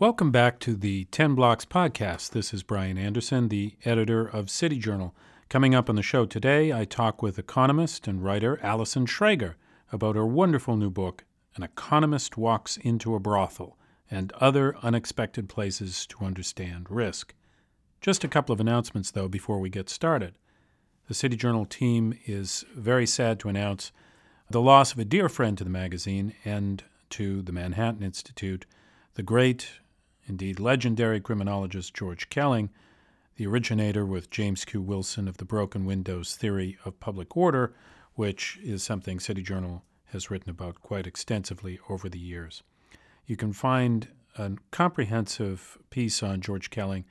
Welcome back to the 10 Blocks podcast. This is Brian Anderson, the editor of City Journal. Coming up on the show today, I talk with economist and writer Allison Schrager about her wonderful new book, An Economist Walks into a Brothel and Other Unexpected Places to Understand Risk. Just a couple of announcements, though, before we get started. The City Journal team is very sad to announce the loss of a dear friend to the magazine and to the Manhattan Institute, the great Indeed, legendary criminologist George Kelling, the originator with James Q. Wilson of the broken windows theory of public order, which is something City Journal has written about quite extensively over the years. You can find a comprehensive piece on George Kelling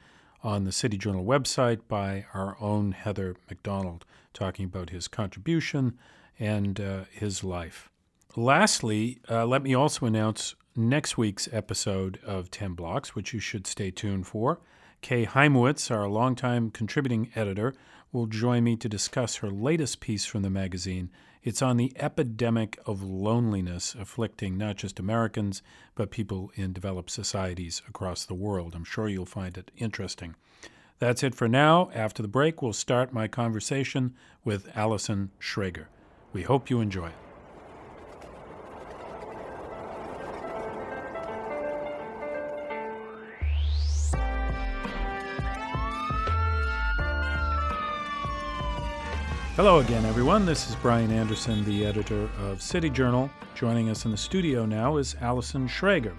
on the City Journal website by our own Heather Mac Donald, talking about his contribution and uh, his life. Lastly, uh, let me also announce next week's episode of 10 Blocks, which you should stay tuned for. Kay Hymowitz, our longtime contributing editor, will join me to discuss her latest piece from the magazine. It's on the epidemic of loneliness afflicting not just Americans, but people in developed societies across the world. I'm sure you'll find it interesting. That's it for now. After the break, we'll start my conversation with Allison Schrager. We hope you enjoy it. Hello again, everyone. This is Brian Anderson, the editor of City Journal. Joining us in the studio now is Allison Schrager.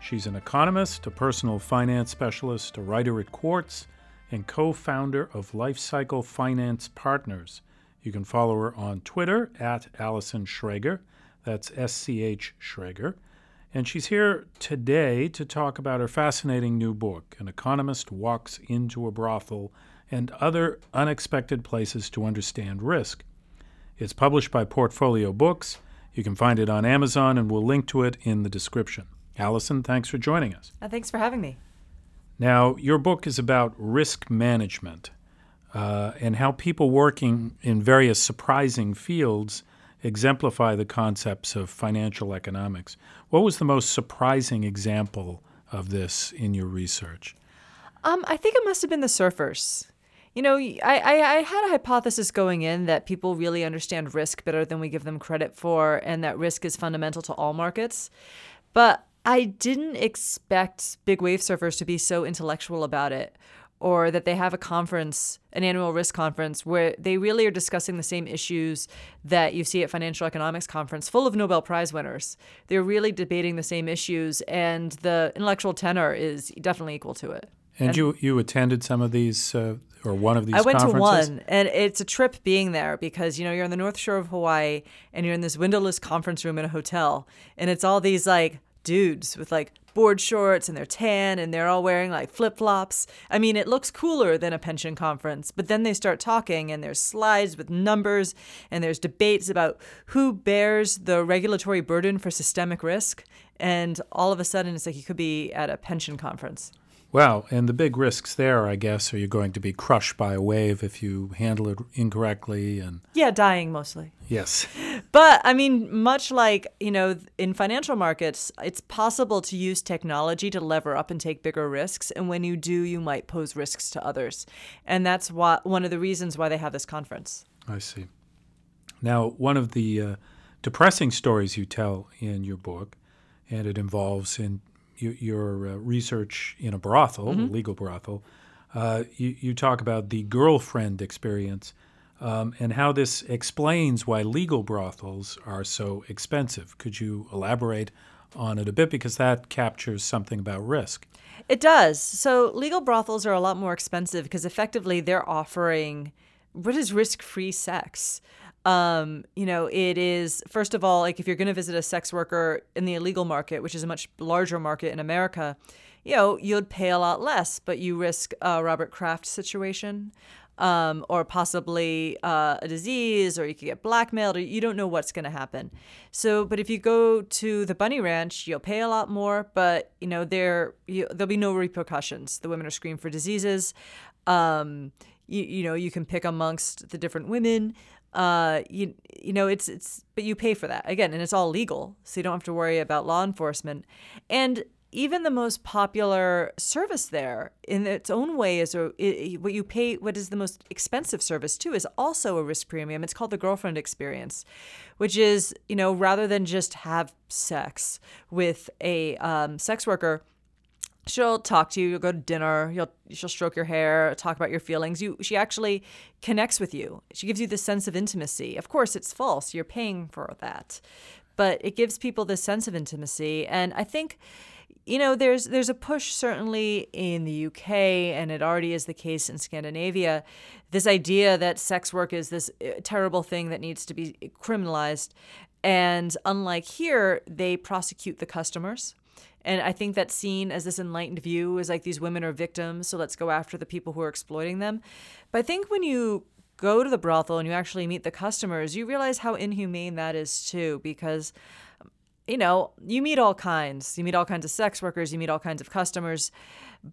She's an economist, a personal finance specialist, a writer at Quartz, and co founder of Lifecycle Finance Partners. You can follow her on Twitter at Allison Schrager. That's S C H Schrager. And she's here today to talk about her fascinating new book, An Economist Walks into a Brothel and other unexpected places to understand risk. It's published by Portfolio Books. You can find it on Amazon, and we'll link to it in the description. Allison, thanks for joining us. Uh, thanks for having me. Now, your book is about risk management uh, and how people working in various surprising fields exemplify the concepts of financial economics. What was the most surprising example of this in your research? Um, I think it must have been the surfers. You know, I, I, I, had a hypothesis going in that people really understand risk better than we give them credit for, and that risk is fundamental to all markets. But I didn't expect big wave surfers to be so intellectual about it, or that they have a conference, an annual risk conference, where they really are discussing the same issues that you see at financial economics conference, full of Nobel Prize winners. They're really debating the same issues, and the intellectual tenor is definitely equal to it. And, and you you attended some of these uh, or one of these? I went to one, and it's a trip being there because you know you're on the North Shore of Hawaii and you're in this windowless conference room in a hotel, and it's all these like dudes with like board shorts and they're tan and they're all wearing like flip flops. I mean, it looks cooler than a pension conference, but then they start talking and there's slides with numbers and there's debates about who bears the regulatory burden for systemic risk. And all of a sudden, it's like you could be at a pension conference. Well, and the big risks there, I guess, are you going to be crushed by a wave if you handle it incorrectly and Yeah, dying mostly. Yes. But I mean, much like, you know, in financial markets, it's possible to use technology to lever up and take bigger risks, and when you do, you might pose risks to others. And that's why one of the reasons why they have this conference. I see. Now, one of the uh, depressing stories you tell in your book, and it involves in your uh, research in a brothel, mm-hmm. a legal brothel, uh, you, you, talk about the girlfriend experience um, and how this explains why legal brothels are so expensive. Could you elaborate on it a bit because that captures something about risk? It does. So legal brothels are a lot more expensive because effectively they're offering what is risk-free sex. Um, you know, it is first of all, like if you're going to visit a sex worker in the illegal market, which is a much larger market in America, you know, you'd pay a lot less, but you risk a Robert Kraft situation. Um, or possibly uh, a disease, or you could get blackmailed, or you don't know what's going to happen. So, but if you go to the bunny ranch, you'll pay a lot more, but you know there you, there'll be no repercussions. The women are screened for diseases. Um, you, you know you can pick amongst the different women uh, you you know it's it's but you pay for that again, and it's all legal, so you don't have to worry about law enforcement. And even the most popular service there in its own way is a, it, what you pay what is the most expensive service too is also a risk premium it's called the girlfriend experience which is you know rather than just have sex with a um, sex worker she'll talk to you you'll go to dinner you'll she'll stroke your hair talk about your feelings. You she actually connects with you. She gives you this sense of intimacy. Of course it's false you're paying for that. But it gives people this sense of intimacy. And i think you know there's there's a push certainly in the UK and it already is the case in Scandinavia this idea that sex work is this uh, terrible thing that needs to be criminalized. And unlike here they prosecute the customers and I think that's seen as this enlightened view is like these women are victims, so let's go after the people who are exploiting them. But I think when you go to the brothel and you actually meet the customers, you realize how inhumane that is too, because you know, you meet all kinds. You meet all kinds of sex workers, you meet all kinds of customers,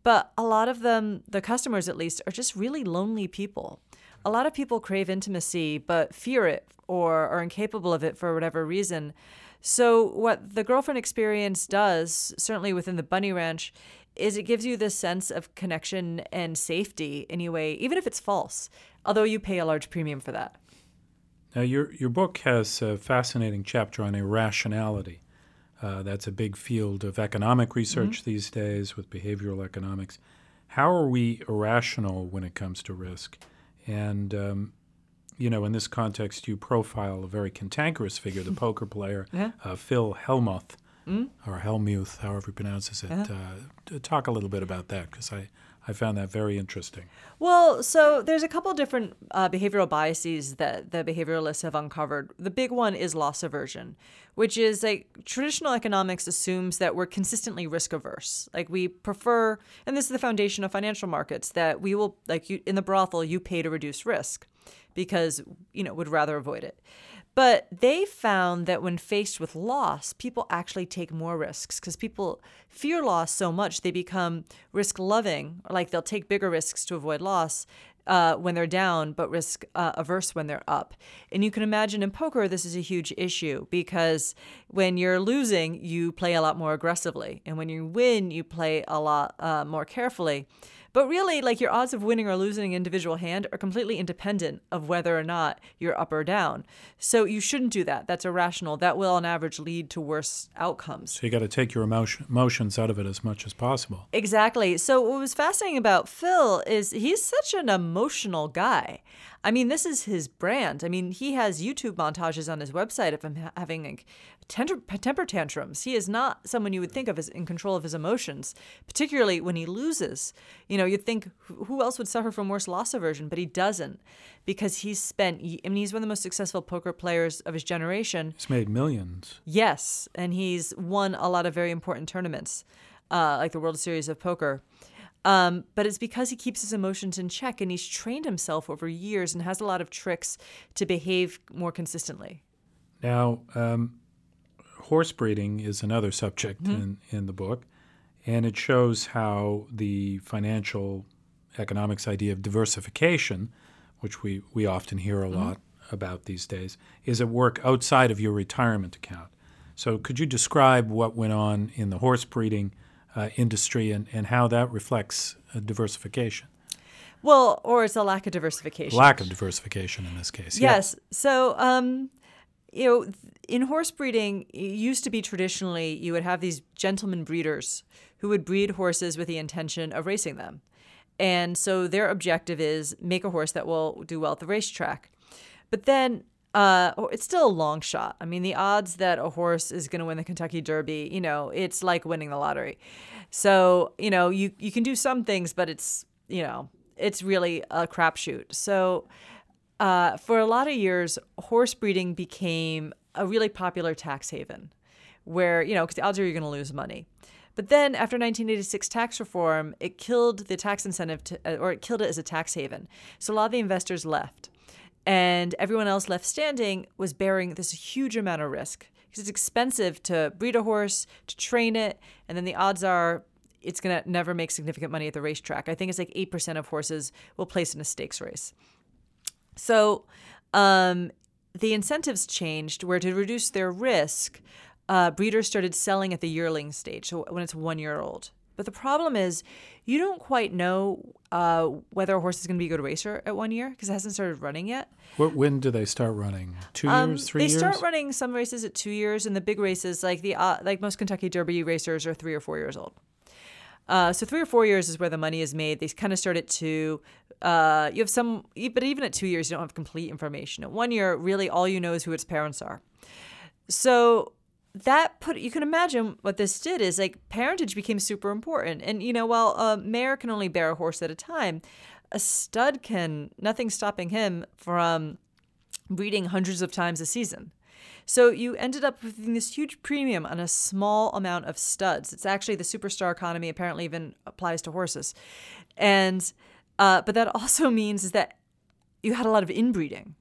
but a lot of them, the customers at least, are just really lonely people. A lot of people crave intimacy but fear it or are incapable of it for whatever reason. So, what the girlfriend experience does, certainly within the Bunny Ranch, is it gives you this sense of connection and safety anyway, even if it's false, although you pay a large premium for that. Now, your, your book has a fascinating chapter on irrationality. Uh, that's a big field of economic research mm-hmm. these days with behavioral economics. How are we irrational when it comes to risk? And um, you know, in this context, you profile a very cantankerous figure, the poker player, yeah. uh, Phil Hellmuth, mm? or Hellmuth, however he pronounces it. Uh, talk a little bit about that, because I, I found that very interesting. Well, so there's a couple different uh, behavioral biases that the behavioralists have uncovered. The big one is loss aversion, which is like traditional economics assumes that we're consistently risk averse. Like we prefer, and this is the foundation of financial markets, that we will, like you, in the brothel, you pay to reduce risk because, you know, would rather avoid it. But they found that when faced with loss, people actually take more risks because people fear loss so much they become risk loving, like they'll take bigger risks to avoid loss uh, when they're down, but risk uh, averse when they're up. And you can imagine in poker, this is a huge issue because when you're losing, you play a lot more aggressively. And when you win, you play a lot uh, more carefully. But really, like your odds of winning or losing an individual hand are completely independent of whether or not you're up or down. So you shouldn't do that. That's irrational. That will, on average, lead to worse outcomes. So you got to take your emotion, emotions out of it as much as possible. Exactly. So what was fascinating about Phil is he's such an emotional guy. I mean, this is his brand. I mean, he has YouTube montages on his website of him having like temper, temper tantrums. He is not someone you would think of as in control of his emotions, particularly when he loses. You know, you'd think who else would suffer from worse loss aversion, but he doesn't because he's spent. I mean, he's one of the most successful poker players of his generation. He's made millions. Yes, and he's won a lot of very important tournaments, uh, like the World Series of Poker. Um, but it's because he keeps his emotions in check and he's trained himself over years and has a lot of tricks to behave more consistently. Now, um, horse breeding is another subject mm-hmm. in, in the book, and it shows how the financial economics idea of diversification, which we, we often hear a mm-hmm. lot about these days, is at work outside of your retirement account. So, could you describe what went on in the horse breeding uh, industry and, and how that reflects uh, diversification. Well, or it's a lack of diversification. Lack of diversification in this case. Yes. Yeah. So, um, you know, in horse breeding, it used to be traditionally you would have these gentlemen breeders who would breed horses with the intention of racing them. And so their objective is make a horse that will do well at the racetrack. But then uh, it's still a long shot. I mean, the odds that a horse is going to win the Kentucky Derby, you know, it's like winning the lottery. So, you know, you you can do some things, but it's you know, it's really a crapshoot. So, uh, for a lot of years, horse breeding became a really popular tax haven, where you know, because the odds are you're going to lose money. But then, after 1986 tax reform, it killed the tax incentive, to, or it killed it as a tax haven. So a lot of the investors left and everyone else left standing was bearing this huge amount of risk because it's expensive to breed a horse, to train it, and then the odds are it's going to never make significant money at the racetrack. I think it's like 8% of horses will place in a stakes race. So um, the incentives changed where to reduce their risk, uh, breeders started selling at the yearling stage, so when it's one year old. But the problem is, you don't quite know uh, whether a horse is going to be a good racer at one year because it hasn't started running yet. What, when do they start running? Two Um, years, three they years? They start running some races at two years, and the big races, like the uh, like most Kentucky Derby racers, are three or four years old. Uh, so three or four years is where the money is made. They kind of start at two. Uh, you have some, but even at two years, you don't have complete information. At one year, really, all you know is who its parents are. So that put you can imagine what this did is like parentage became super important. And you know, while a mare can only bear a horse at a time, a stud can nothing's stopping him from breeding hundreds of times a season. So you ended up with this huge premium on a small amount of studs. It's actually the superstar economy apparently even applies to horses. And uh, but that also means is that you had a lot of inbreeding,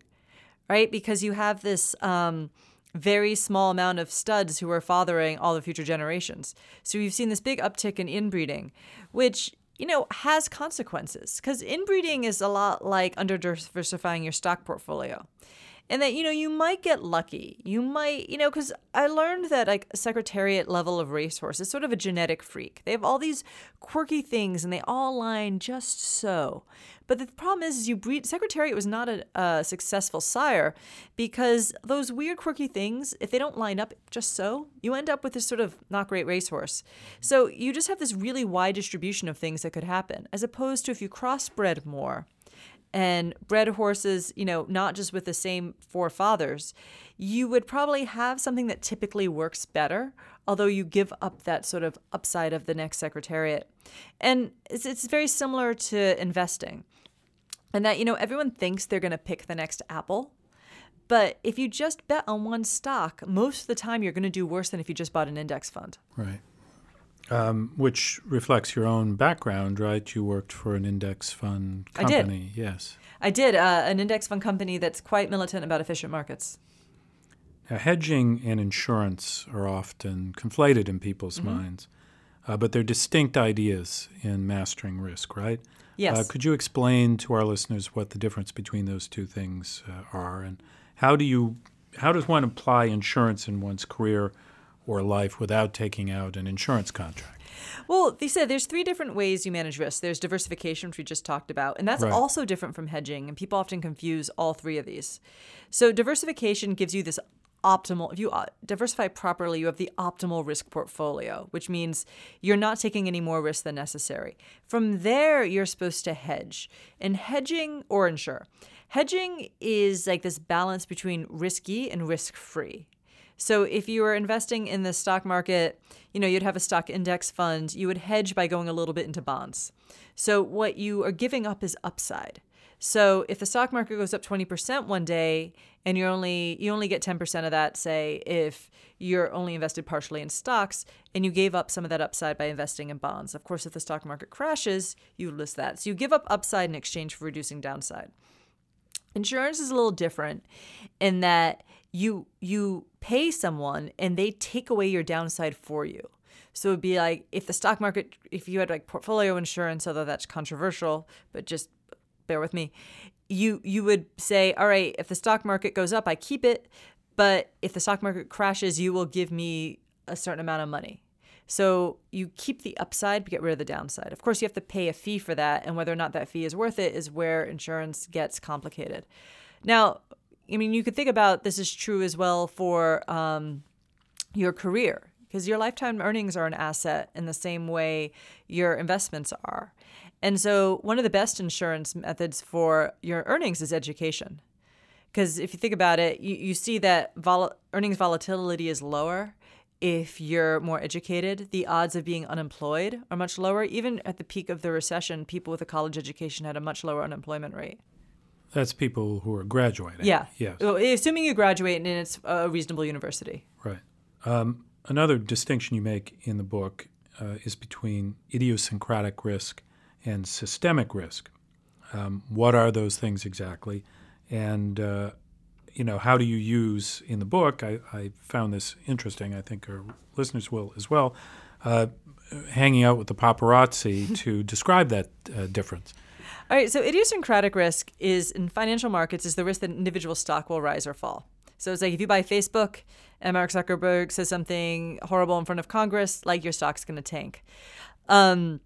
right? Because you have this um, very small amount of studs who are fathering all the future generations. So you've seen this big uptick in inbreeding, which you know has consequences because inbreeding is a lot like under diversifying your stock portfolio and that you know you might get lucky. You might you know because i learned that like secretariat level of racehorse is sort of a genetic freak. They have all these quirky things and they all line just so. But the problem is, is you breed secretariat was not a, a successful sire because those weird quirky things if they don't line up just so you end up with this sort of not great racehorse. So you just have this really wide distribution of things that could happen as opposed to if you crossbred more and bred horses, you know, not just with the same four fathers, you would probably have something that typically works better, although you give up that sort of upside of the next secretariat. And it's, it's very similar to investing. And that, you know, everyone thinks they're going to pick the next Apple. But if you just bet on one stock, most of the time you're going to do worse than if you just bought an index fund. Right. Um, which reflects your own background, right? You worked for an index fund company. I did. Yes. I did uh, an index fund company that's quite militant about efficient markets. Now, hedging and insurance are often conflated in people's Mm-hmm. minds, uh, but they're distinct ideas in mastering risk, right? Yes. Uh, could you explain to our listeners what the difference between those two things uh, are, and how do you, how does one apply insurance in one's career or life without taking out an insurance contract? Well, they said there's three different ways you manage risk. There's diversification, which we just talked about, and that's Right. also different from hedging. And people often confuse all three of these. So diversification gives you this optimal. If you uh, diversify properly, you have the optimal risk portfolio, which means you're not taking any more risk than necessary. From there, you're supposed to hedge, and hedging or insure. Hedging is like this balance between risky and risk free. So if you were investing in the stock market, you know, you'd have a stock index fund, you would hedge by going a little bit into bonds. So what you are giving up is upside. So if the stock market goes up 20% one day and you're only you only get 10% of that say if you're only invested partially in stocks and you gave up some of that upside by investing in bonds. Of course if the stock market crashes, you lose that. So you give up upside in exchange for reducing downside. Insurance is a little different in that you you pay someone and they take away your downside for you. So it'd be like if the stock market, if you had like portfolio insurance, although that's controversial, but just bear with me, you you would say, all right, if the stock market goes up, I keep it, but if the stock market crashes, you will give me a certain amount of money. So you keep the upside, but get rid of the downside. Of course, you have to pay a fee for that, and whether or not that fee is worth it is where insurance gets complicated. Now, I mean, you could think about this is true as well for um, your career because your lifetime earnings are an asset in the same way your investments are. And so, one of the best insurance methods for your earnings is education. Because if you think about it, you, you see that vol- earnings volatility is lower if you're more educated. The odds of being unemployed are much lower. Even at the peak of the recession, people with a college education had a much lower unemployment rate. That's people who are graduating. Yeah. Yes. Well, Assuming you graduate and it's a reasonable university. Right. Um, another distinction you make in the book uh, is between idiosyncratic risk and systemic risk. Um, what are those things exactly? And, uh, you know, how do you use in the book? I, I found this interesting. I think our listeners will as well. Uh, hanging out with the paparazzi to describe that uh, difference. All right, so idiosyncratic risk is in financial markets is the risk that an individual stock will rise or fall. So it's like if you buy Facebook and Mark Zuckerberg says something horrible in front of Congress, like your stock's going to tank. Um,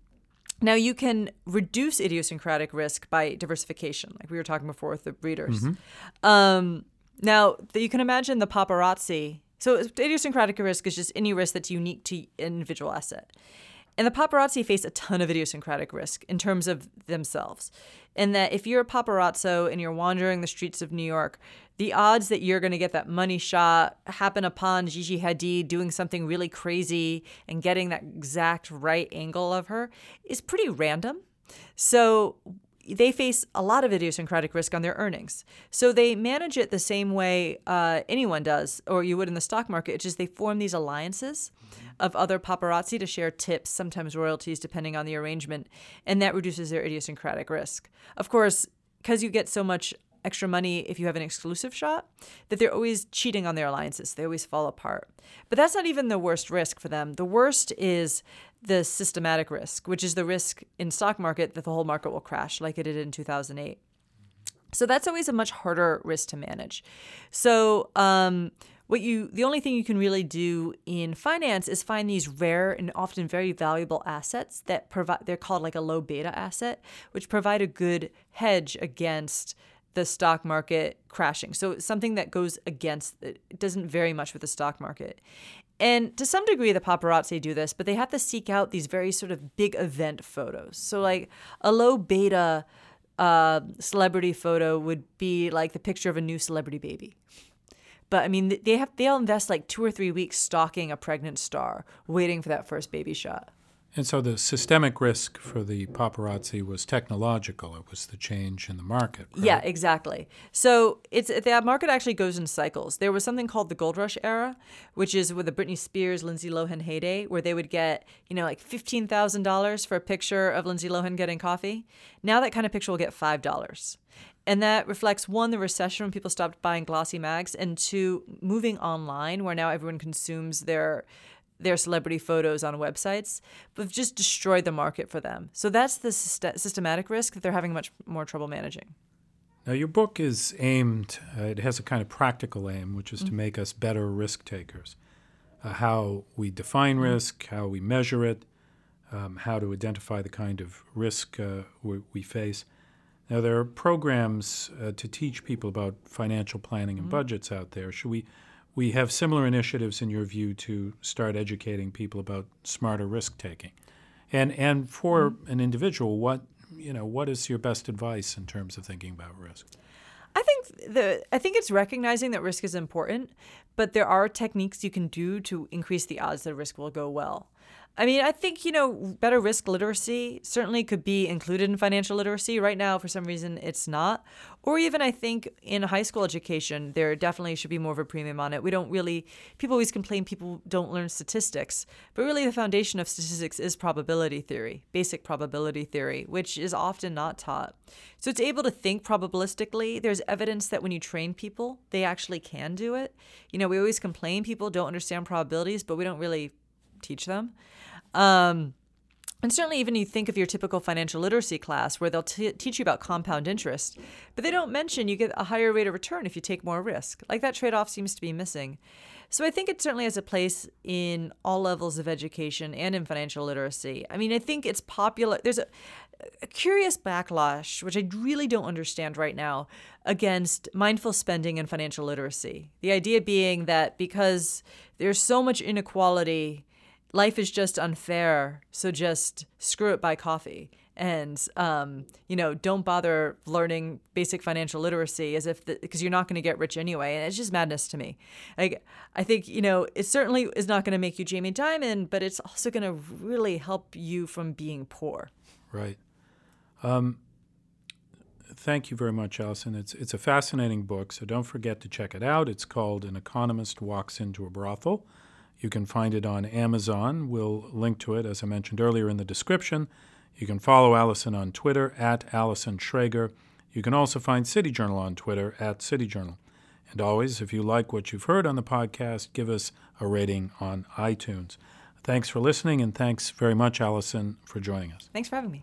now you can reduce idiosyncratic risk by diversification, like we were talking before with the breeders. Mm-hmm. Um, now you can imagine the paparazzi. So idiosyncratic risk is just any risk that's unique to an individual asset. And the paparazzi face a ton of idiosyncratic risk in terms of themselves. In that if you're a paparazzo and you're wandering the streets of New York, the odds that you're going to get that money shot happen upon Gigi Hadid doing something really crazy and getting that exact right angle of her is pretty random. So they face a lot of idiosyncratic risk on their earnings. So they manage it the same way uh, anyone does, or you would in the stock market. It's just they form these alliances of other paparazzi to share tips, sometimes royalties, depending on the arrangement, and that reduces their idiosyncratic risk. Of course, because you get so much extra money if you have an exclusive shot, that they're always cheating on their alliances. They always fall apart. But that's not even the worst risk for them. The worst is the systematic risk, which is the risk in stock market that the whole market will crash like it did in 2008. So that's always a much harder risk to manage. So um, what you the only thing you can really do in finance is find these rare and often very valuable assets that provide they're called like a low beta asset, which provide a good hedge against the stock market crashing. So something that goes against it doesn't vary much with the stock market. And to some degree, the paparazzi do this, but they have to seek out these very sort of big event photos. So, like a low beta uh, celebrity photo would be like the picture of a new celebrity baby. But I mean, they have they'll invest like two or three weeks stalking a pregnant star, waiting for that first baby shot. And so the systemic risk for the paparazzi was technological. It was the change in the market. Right? Yeah, exactly. So it's the market actually goes in cycles. There was something called the gold rush era, which is with the Britney Spears, Lindsay Lohan heyday, where they would get you know like fifteen thousand dollars for a picture of Lindsay Lohan getting coffee. Now that kind of picture will get five dollars. And that reflects one, the recession when people stopped buying glossy mags, and two, moving online where now everyone consumes their their celebrity photos on websites, but just destroyed the market for them. So that's the systematic risk that they're having much more trouble managing. Now, your book is aimed, uh, it has a kind of practical aim, which is mm-hmm. to make us better risk takers. Uh, how we define mm-hmm. risk, how we measure it, um, how to identify the kind of risk uh, we, we, face. Now, there are programs uh, to teach people about financial planning and mm-hmm. budgets out there. Should we we have similar initiatives, in your view, to start educating people about smarter risk taking. And and for mm-hmm. an individual, what you know, what is your best advice in terms of thinking about risk? I think the I think it's recognizing that risk is important, but there are techniques you can do to increase the odds that risk will go well. I mean, I think, you know, better risk literacy certainly could be included in financial literacy. Right now, for some reason, it's not. Or even, I think, in high school education, there definitely should be more of a premium on it. We don't really, people always complain people don't learn statistics. But really, the foundation of statistics is probability theory, basic probability theory, which is often not taught. So it's able to think probabilistically. There's evidence that when you train people, they actually can do it. You know, we always complain people don't understand probabilities, but we don't really teach them. Um, and certainly, even you think of your typical financial literacy class where they'll t- teach you about compound interest, but they don't mention you get a higher rate of return if you take more risk. Like that trade off seems to be missing. So I think it certainly has a place in all levels of education and in financial literacy. I mean, I think it's popular. There's a, a curious backlash, which I really don't understand right now, against mindful spending and financial literacy. The idea being that because there's so much inequality life is just unfair. So just screw it, buy coffee. And, um, you know, don't bother learning basic financial literacy as if, because you're not going to get rich anyway. And it's just madness to me. Like, I think, you know, it certainly is not going to make you Jamie Dimon, but it's also going to really help you from being poor. Right. Um, thank you very much, Allison. It's it's a fascinating book, so don't forget to check it out. It's called An Economist Walks into a Brothel. You can find it on Amazon. We'll link to it, as I mentioned earlier, in the description. You can follow Allison on Twitter at Allison Schrager. You can also find City Journal on Twitter at City Journal. And always, if you like what you've heard on the podcast, give us a rating on iTunes. Thanks for listening, and thanks very much, Allison, for joining us. Thanks for having me.